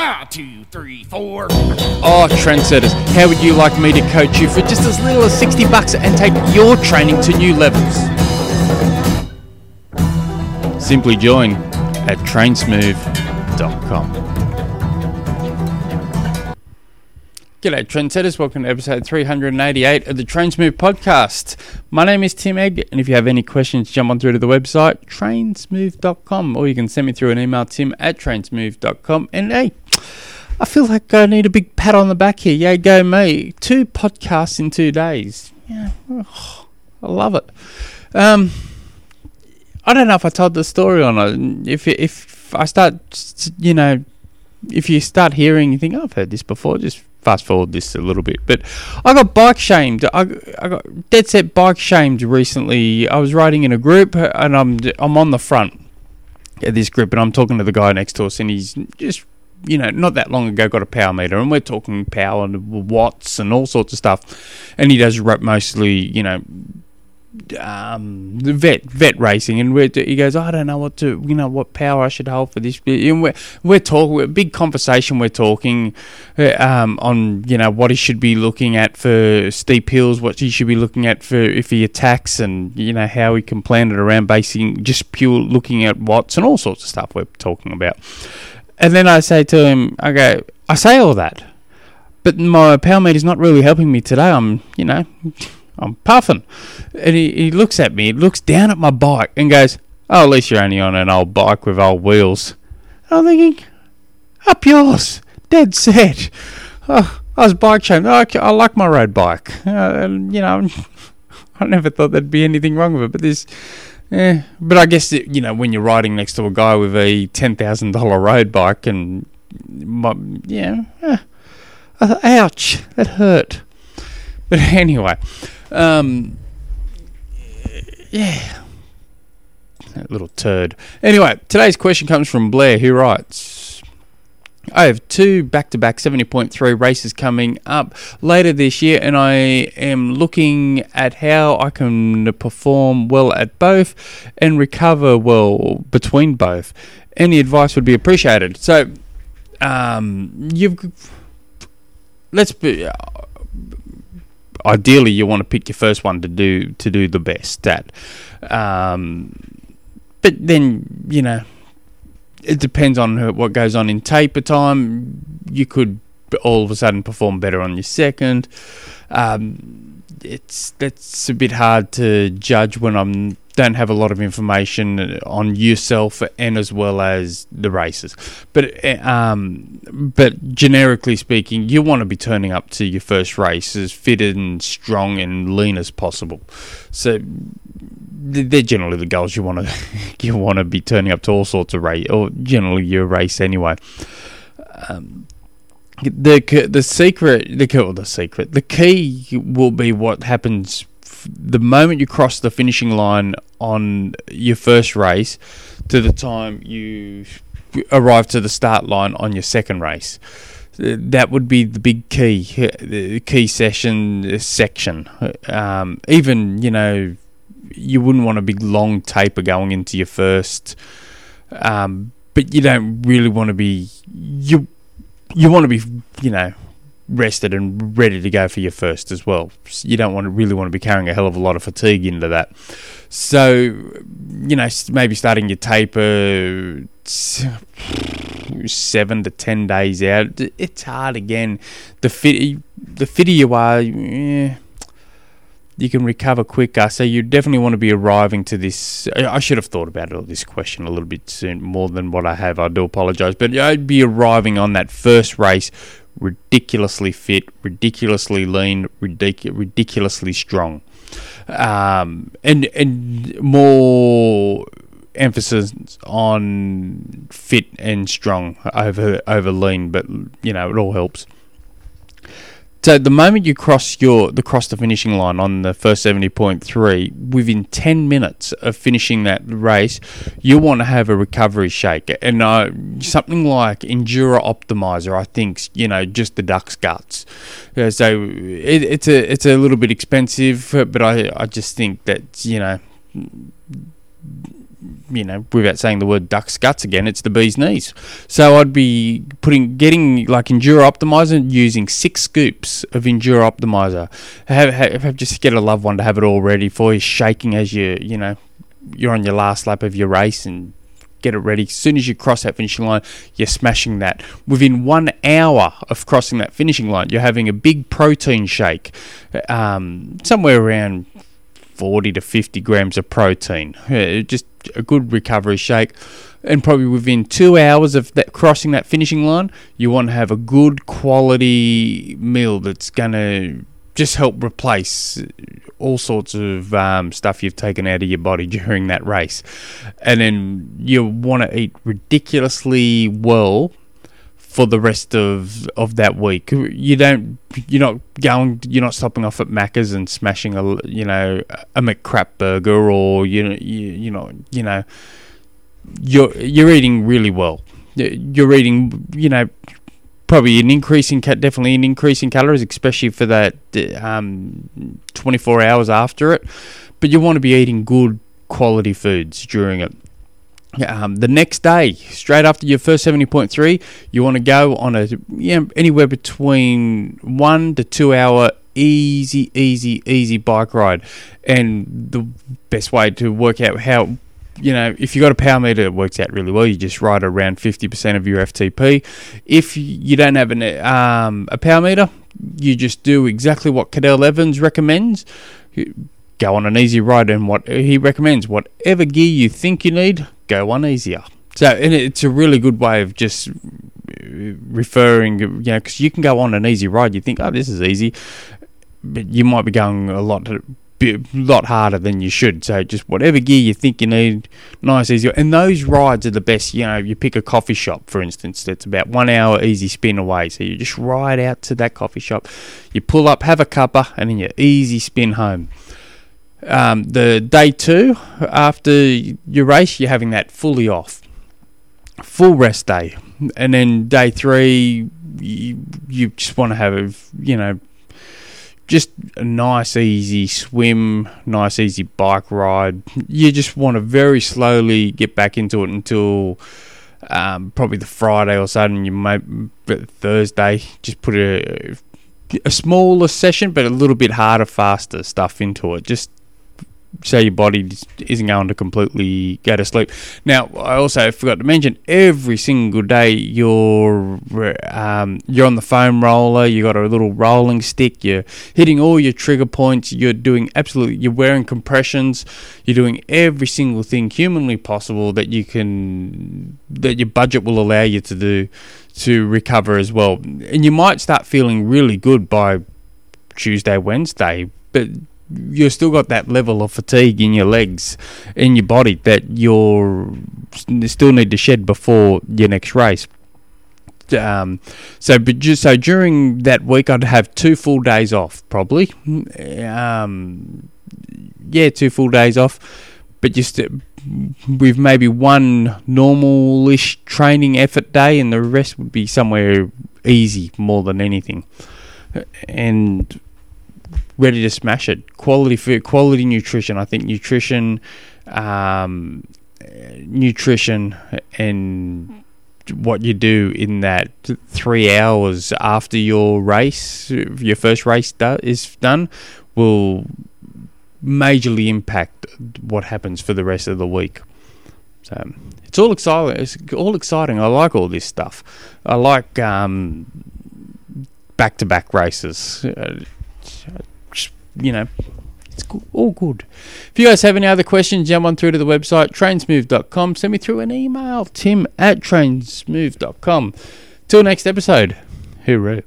Ha, two, three, four. Oh, trendsetters, how would you like me to coach you for just as little as 60 bucks and take your training to new levels? Simply join at trainsmooth.com. G'day, trendsetters. Welcome to episode 388 of the Trainsmooth podcast. My name is Tim Egg, and if you have any questions, jump on through to the website, trainsmooth.com, or you can send me through an email, tim at trainsmooth.com. And hey, I feel like I need a big pat on the back here. Yeah, go me. Two podcasts in two days. Yeah, oh, I love it. Um, I don't know if I told the story or not. If if I start, you know, if you start hearing, you think oh, I've heard this before. Just fast forward this a little bit. But I got bike shamed. I, I got dead set bike shamed recently. I was riding in a group and I'm I'm on the front of this group and I'm talking to the guy next to us and he's just you know, not that long ago got a power meter and we're talking power and watts and all sorts of stuff. And he does mostly, you know, um, vet vet racing, and we're, he goes, I don't know what to, you know, what power I should hold for this. And we're we're talking, a big conversation. We're talking uh, um, on you know what he should be looking at for steep hills, what he should be looking at for if he attacks, and you know how he can plan it around basing just pure looking at watts and all sorts of stuff. We're talking about, and then I say to him, I go, I say all that, but my power meter is not really helping me today. I'm, you know. I'm puffing. And he, he looks at me, He looks down at my bike and goes, Oh, at least you're only on an old bike with old wheels. And I'm thinking, Up yours. Dead set. Oh, I was bike shamed. Oh, I like my road bike. Uh, and, you know, I never thought there'd be anything wrong with it. But there's. Yeah, but I guess you know when you're riding next to a guy with a ten thousand dollar road bike, and my, yeah, thought, ouch, that hurt. But anyway, um, yeah. That little turd. Anyway, today's question comes from Blair, who writes I have two back to back 70.3 races coming up later this year, and I am looking at how I can perform well at both and recover well between both. Any advice would be appreciated. So, um, you've let's be ideally you want to pick your first one to do to do the best at. Um, but then you know it depends on what goes on in taper time. You could all of a sudden perform better on your second. Um, it's that's a bit hard to judge when I'm don't have a lot of information on yourself and as well as the races. But um, but generically speaking, you want to be turning up to your first race as fit and strong and lean as possible. So they're generally the goals you want to you want to be turning up to all sorts of race or generally your race anyway. Um, the the secret the well, the secret the key will be what happens the moment you cross the finishing line on your first race to the time you arrive to the start line on your second race. That would be the big key, the key session section. Um, even you know, you wouldn't want a big long taper going into your first, um, but you don't really want to be you. You want to be, you know, rested and ready to go for your first as well. You don't want to really want to be carrying a hell of a lot of fatigue into that. So, you know, maybe starting your taper seven to ten days out. It's hard again. The fit, the fitter you are, yeah, you can recover quicker. So you definitely want to be arriving to this. I should have thought about all this question a little bit soon, more than what I have. I do apologise, but I'd be arriving on that first race ridiculously fit, ridiculously lean, ridic- ridiculously strong, um, and and more emphasis on fit and strong over over lean, but you know it all helps. So the moment you cross your the cross the finishing line on the first seventy point three, within ten minutes of finishing that race, you want to have a recovery shake, and uh, something like Endura Optimizer, I think you know just the duck's guts. Uh, so it, it's a it's a little bit expensive, but I I just think that you know you know, without saying the word duck's guts again, it's the bee's knees. So I'd be putting, getting like Endura Optimizer, using six scoops of Endura Optimizer. Have, have, have just get a loved one to have it all ready for you, shaking as you, you know, you're on your last lap of your race and get it ready. As soon as you cross that finishing line, you're smashing that. Within one hour of crossing that finishing line, you're having a big protein shake, um, somewhere around 40 to 50 grams of protein. Uh, just a good recovery shake. And probably within two hours of that crossing that finishing line, you want to have a good quality meal that's going to just help replace all sorts of um, stuff you've taken out of your body during that race. And then you want to eat ridiculously well for the rest of of that week. You don't you're not going you're not stopping off at Macca's and smashing a you know a McCrap burger or you know you, you know you know you're you're eating really well. You're eating you know probably an increase in definitely an increase in calories, especially for that um, 24 hours after it. But you want to be eating good quality foods during it. Um, the next day, straight after your first 70.3, you want to go on a know, anywhere between one to two hour easy, easy, easy bike ride. And the best way to work out how you know, if you've got a power meter, it works out really well. You just ride around 50% of your FTP. If you don't have an, um, a power meter, you just do exactly what Cadel Evans recommends. Go on an easy ride, and what he recommends, whatever gear you think you need, go on easier. So, and it's a really good way of just uh, referring, you know, because you can go on an easy ride. You think, oh, this is easy, but you might be going a lot a lot harder than you should. So just whatever gear you think you need, nice, easy. And those rides are the best. You know, you pick a coffee shop, for instance, that's about one hour easy spin away. So you just ride out to that coffee shop, you pull up, have a cuppa, and then you easy spin home. Um, the day two after your race, you're having that fully off, full rest day, and then day three, you, you just want to have a you know just a nice, easy swim, nice, easy bike ride. You just want to very slowly get back into it until um, probably the Friday or and you might Thursday just put a a smaller session, but a little bit harder, faster stuff into it. Just so your body isn't going to completely go to sleep. Now, I also forgot to mention every single day you're um, you're on the foam roller. You got a little rolling stick. You're hitting all your trigger points. You're doing absolutely. You're wearing compressions. You're doing every single thing humanly possible that you can that your budget will allow you to do to recover as well. And you might start feeling really good by Tuesday, Wednesday, but you've still got that level of fatigue in your legs, in your body that you're still need to shed before your next race. Um, so, but just so during that week, I'd have two full days off, probably. Um, yeah, two full days off, but just uh, with maybe one normal-ish training effort day, and the rest would be somewhere easy more than anything. And ready to smash it. Quality food, quality nutrition. I think nutrition, um, nutrition, and what you do in that three hours after your race, your first race do- is done, will majorly impact what happens for the rest of the week. So it's all exciting. It's all exciting. I like all this stuff. I like um, back-to-back races. Uh, you know, it's all good. If you guys have any other questions, jump on through to the website, trainsmooth.com. Send me through an email, tim at trainsmooth.com. Till next episode, hooroo.